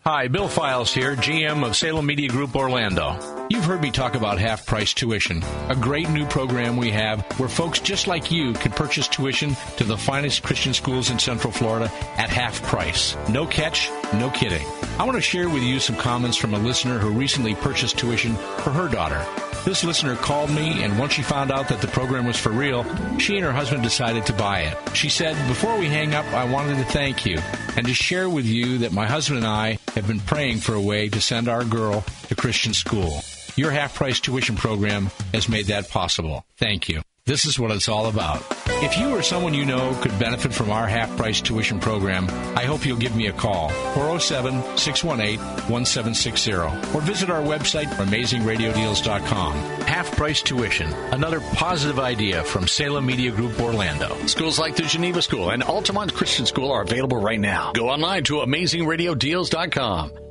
Hi, Bill Files here, GM of Salem Media Group Orlando. You've heard me talk about half price tuition, a great new program we have where folks just like you can purchase tuition to the finest Christian schools in Central Florida at half price. No catch, no kidding. I want to share with you some comments from a listener who recently purchased tuition for her daughter. This listener called me, and once she found out that the program was for real, she and her husband decided to buy it. She said, Before we hang up, I wanted to thank you and to share with you that my husband and I have been praying for a way to send our girl to Christian school. Your half price tuition program has made that possible. Thank you. This is what it's all about. If you or someone you know could benefit from our half price tuition program, I hope you'll give me a call 407 618 1760 or visit our website amazingradiodeals.com. Half price tuition, another positive idea from Salem Media Group Orlando. Schools like the Geneva School and Altamonte Christian School are available right now. Go online to amazingradiodeals.com.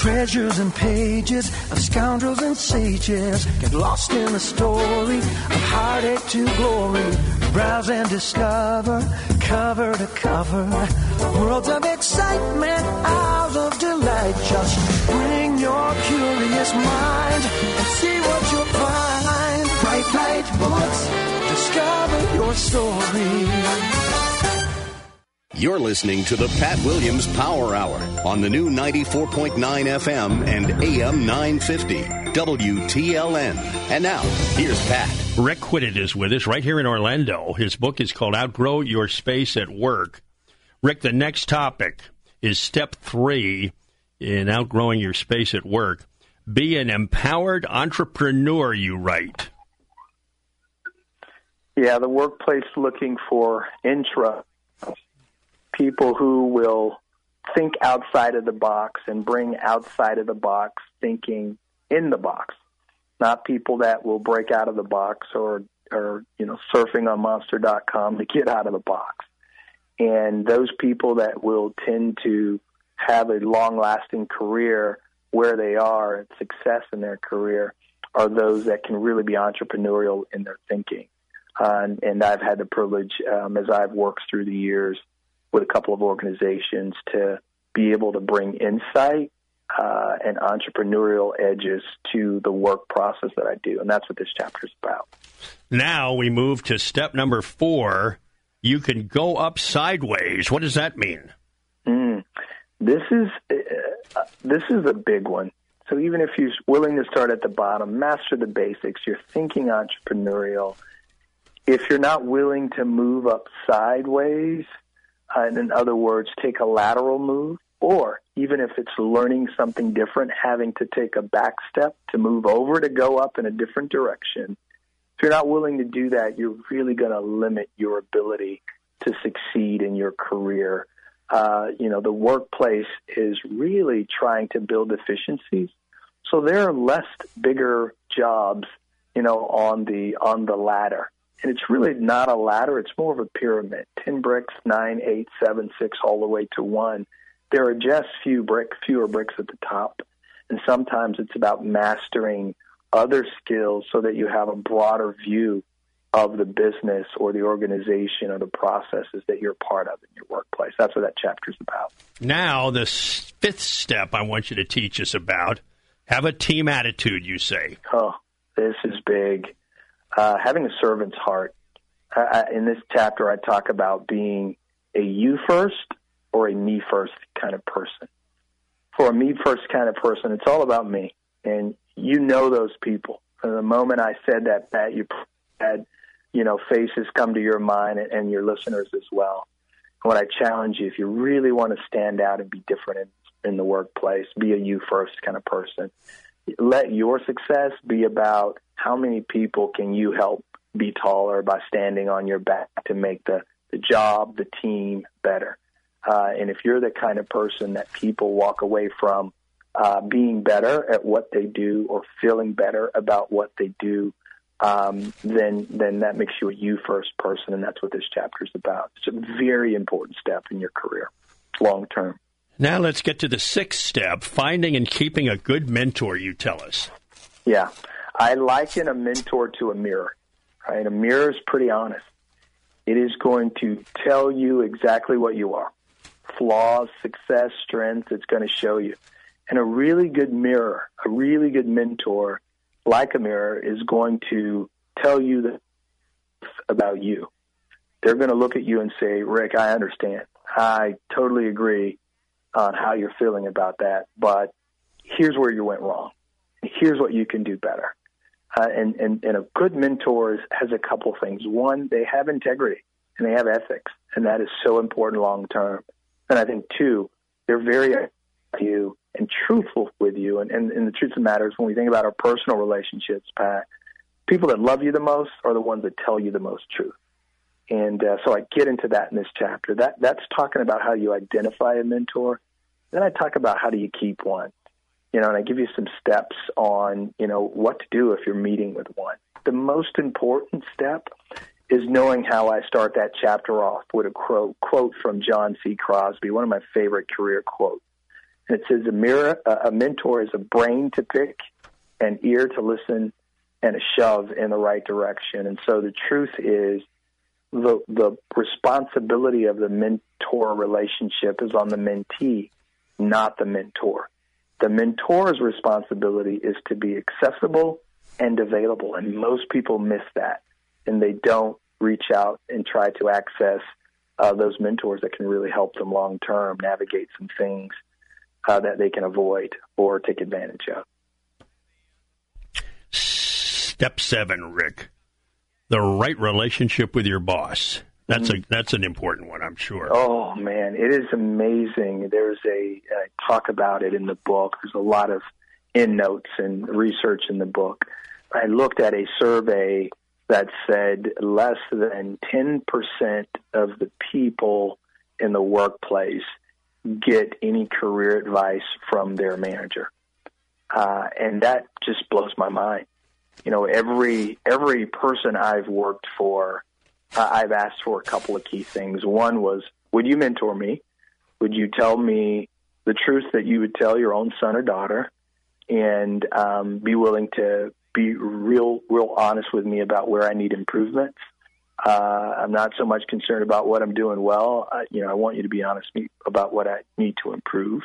Treasures and pages of scoundrels and sages get lost in the story of heartache to glory. Browse and discover, cover to cover, worlds of excitement, hours of delight. Just bring your curious mind and see what you'll find. Bright light books, discover your story. You're listening to the Pat Williams Power Hour on the new 94.9 FM and AM 950 WTLN. And now, here's Pat. Rick Whitted is with us right here in Orlando. His book is called Outgrow Your Space at Work. Rick, the next topic is step three in outgrowing your space at work. Be an empowered entrepreneur, you write. Yeah, the workplace looking for intra people who will think outside of the box and bring outside of the box thinking in the box, not people that will break out of the box or or you know surfing on monster.com to get out of the box. And those people that will tend to have a long lasting career where they are and success in their career are those that can really be entrepreneurial in their thinking. Uh, and, and I've had the privilege, um, as I've worked through the years, with a couple of organizations to be able to bring insight uh, and entrepreneurial edges to the work process that I do. And that's what this chapter is about. Now we move to step number four. You can go up sideways. What does that mean? Mm. This is uh, this is a big one. So even if you're willing to start at the bottom, master the basics, you're thinking entrepreneurial. If you're not willing to move up sideways, uh, in other words, take a lateral move, or even if it's learning something different, having to take a back step to move over to go up in a different direction. If you're not willing to do that, you're really going to limit your ability to succeed in your career. Uh, you know, the workplace is really trying to build efficiencies. So there are less bigger jobs, you know, on the on the ladder and it's really not a ladder; it's more of a pyramid: ten bricks, nine, eight, seven, six, all the way to one. there are just few brick, fewer bricks at the top, and sometimes it's about mastering other skills so that you have a broader view of the business or the organization or the processes that you're part of in your workplace. That's what that chapter is about. Now, the fifth step I want you to teach us about have a team attitude, you say. Oh, this is big. Uh, having a servant's heart. In this chapter, I talk about being a you first or a me first kind of person. For a me first kind of person, it's all about me. And you know those people. From the moment I said that, that you had you know, faces come to your mind and, and your listeners as well. What I challenge you, if you really want to stand out and be different in, in the workplace, be a you first kind of person. Let your success be about how many people can you help be taller by standing on your back to make the, the job, the team better. Uh, and if you're the kind of person that people walk away from uh, being better at what they do or feeling better about what they do, um, then then that makes you a you first person, and that's what this chapter is about. It's a very important step in your career, long term. Now let's get to the sixth step: finding and keeping a good mentor. You tell us. Yeah, I liken a mentor to a mirror. Right, a mirror is pretty honest. It is going to tell you exactly what you are, flaws, success, strengths. It's going to show you. And a really good mirror, a really good mentor like a mirror, is going to tell you the about you. They're going to look at you and say, Rick, I understand. I totally agree on how you're feeling about that, but here's where you went wrong. Here's what you can do better. Uh, and, and, and a good mentor has a couple things. One, they have integrity and they have ethics, and that is so important long term. And I think two, they're very you and truthful with you. And, and, and the truth of the matter is, when we think about our personal relationships, Pat, people that love you the most are the ones that tell you the most truth. And uh, so I get into that in this chapter. That that's talking about how you identify a mentor. Then I talk about how do you keep one. You know, and I give you some steps on you know what to do if you're meeting with one. The most important step is knowing how I start that chapter off with a quote, quote from John C. Crosby, one of my favorite career quotes. And It says a mirror, a mentor is a brain to pick, an ear to listen, and a shove in the right direction. And so the truth is, the the responsibility of the mentor relationship is on the mentee, not the mentor. The mentor's responsibility is to be accessible and available, and most people miss that, and they don't reach out and try to access uh, those mentors that can really help them long term navigate some things uh, that they can avoid or take advantage of. Step seven, Rick, the right relationship with your boss. That's a mm-hmm. that's an important one, I'm sure. Oh man, it is amazing. There's a I talk about it in the book. There's a lot of end notes and research in the book. I looked at a survey that said less than 10% of the people in the workplace get any career advice from their manager. Uh, and that just blows my mind. You know, every every person I've worked for, uh, I've asked for a couple of key things. One was, would you mentor me? Would you tell me the truth that you would tell your own son or daughter, and um, be willing to be real, real honest with me about where I need improvements? Uh, I'm not so much concerned about what I'm doing well. I, you know, I want you to be honest about what I need to improve.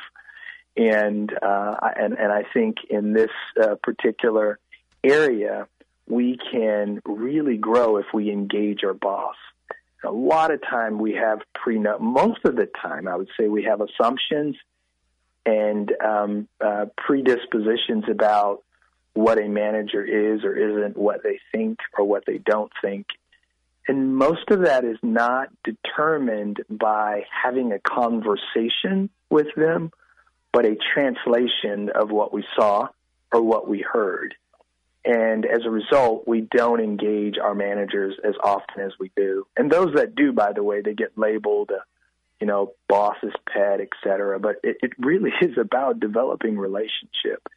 And uh, and and I think in this uh, particular area, we can really grow if we engage our boss. A lot of time we have pre most of the time I would say we have assumptions and um, uh, predispositions about what a manager is or isn't, what they think or what they don't think. And most of that is not determined by having a conversation with them, but a translation of what we saw or what we heard. And as a result, we don't engage our managers as often as we do. And those that do, by the way, they get labeled, uh, you know, boss's pet, et cetera. But it, it really is about developing relationship.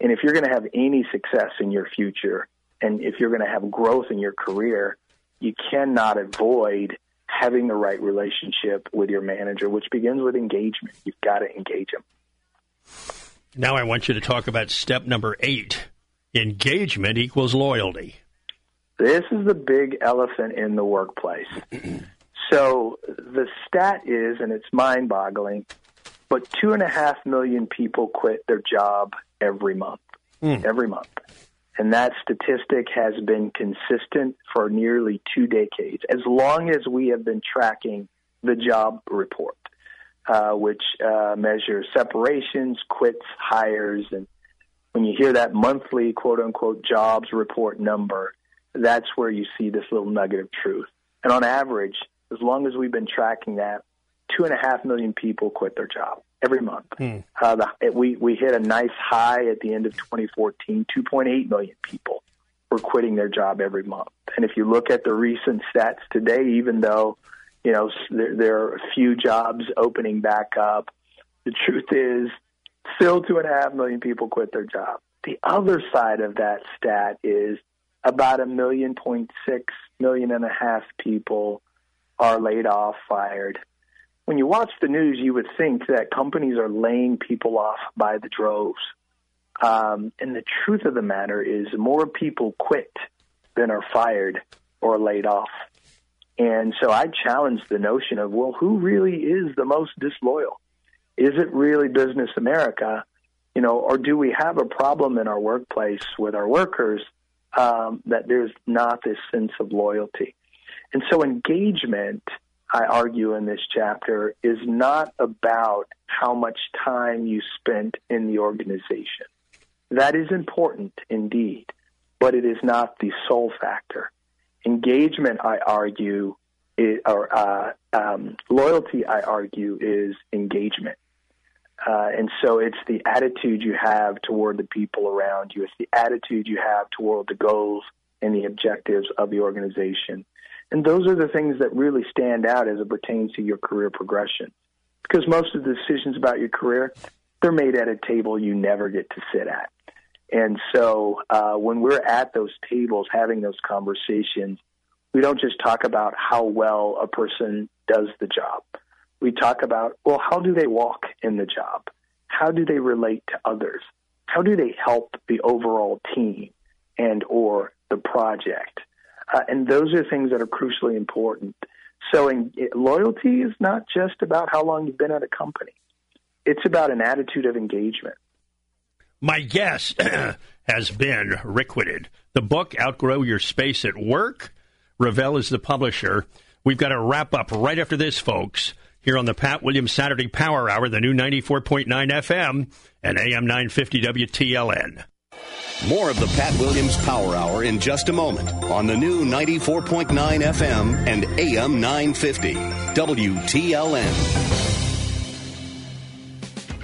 And if you're going to have any success in your future, and if you're going to have growth in your career, you cannot avoid having the right relationship with your manager, which begins with engagement. You've got to engage them. Now I want you to talk about step number eight engagement equals loyalty. This is the big elephant in the workplace. so the stat is, and it's mind boggling, but two and a half million people quit their job every month. Mm. Every month. And that statistic has been consistent for nearly two decades, as long as we have been tracking the job report, uh, which uh, measures separations, quits, hires. And when you hear that monthly quote unquote jobs report number, that's where you see this little nugget of truth. And on average, as long as we've been tracking that, two and a half million people quit their job every month. Hmm. Uh, the, we we hit a nice high at the end of 2014. 2.8 million people were quitting their job every month. And if you look at the recent stats today, even though you know there, there are a few jobs opening back up, the truth is still two and a half million people quit their job. The other side of that stat is about a million point six million and a half people are laid off, fired when you watch the news, you would think that companies are laying people off by the droves. Um, and the truth of the matter is, more people quit than are fired or laid off. And so I challenge the notion of, well, who really is the most disloyal? Is it really Business America? You know, or do we have a problem in our workplace with our workers um, that there's not this sense of loyalty? And so engagement I argue in this chapter, is not about how much time you spent in the organization. That is important indeed, but it is not the sole factor. Engagement, I argue, is, or uh, um, loyalty, I argue, is engagement. Uh, and so it's the attitude you have toward the people around you. It's the attitude you have toward the goals and the objectives of the organization. And those are the things that really stand out as it pertains to your career progression. Because most of the decisions about your career, they're made at a table you never get to sit at. And so uh, when we're at those tables having those conversations, we don't just talk about how well a person does the job. We talk about, well, how do they walk in the job? How do they relate to others? How do they help the overall team and or the project? Uh, and those are things that are crucially important. So, in, loyalty is not just about how long you've been at a company, it's about an attitude of engagement. My guest has been Rick Whitted. The book, Outgrow Your Space at Work. Revell is the publisher. We've got to wrap up right after this, folks, here on the Pat Williams Saturday Power Hour, the new 94.9 FM and AM 950 WTLN. More of the Pat Williams Power Hour in just a moment on the new 94.9 FM and AM 950 WTLN.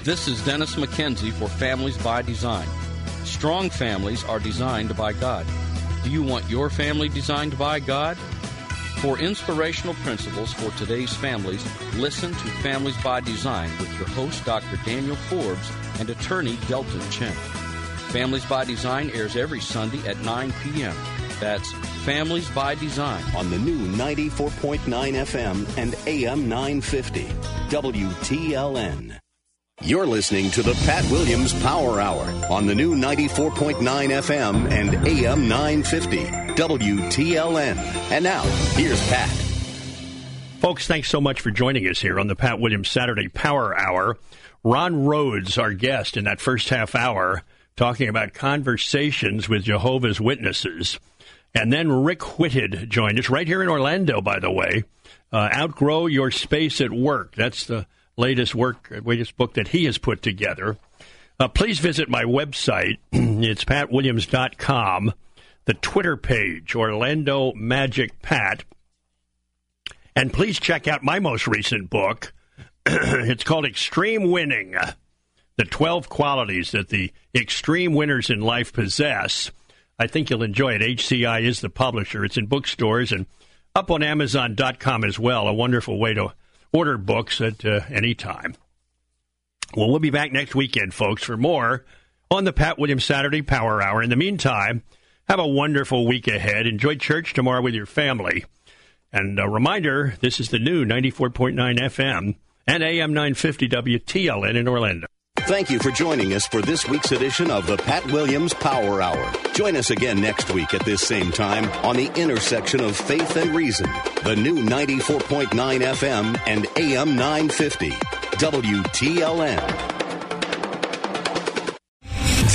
This is Dennis McKenzie for Families by Design. Strong families are designed by God. Do you want your family designed by God? For inspirational principles for today's families, listen to Families by Design with your host, Dr. Daniel Forbes, and attorney Delton Chen. Families by Design airs every Sunday at 9 p.m. That's Families by Design on the new 94.9 FM and AM 950 WTLN. You're listening to the Pat Williams Power Hour on the new 94.9 FM and AM 950 WTLN. And now, here's Pat. Folks, thanks so much for joining us here on the Pat Williams Saturday Power Hour. Ron Rhodes, our guest in that first half hour, talking about conversations with Jehovah's Witnesses. And then Rick Whitted joined us right here in Orlando, by the way. Uh, Outgrow Your Space at Work. That's the latest work, latest book that he has put together. Uh, please visit my website. it's patwilliams.com. The Twitter page, Orlando Magic Pat. And please check out my most recent book. it's called Extreme Winning the 12 qualities that the extreme winners in life possess. I think you'll enjoy it. HCI is the publisher. It's in bookstores and up on Amazon.com as well. A wonderful way to order books at uh, any time. Well, we'll be back next weekend, folks, for more on the Pat Williams Saturday Power Hour. In the meantime, have a wonderful week ahead. Enjoy church tomorrow with your family. And a reminder this is the new 94.9 FM and AM 950 WTLN in Orlando. Thank you for joining us for this week's edition of the Pat Williams Power Hour. Join us again next week at this same time on the intersection of faith and reason. The new 94.9 FM and AM 950 WTLN.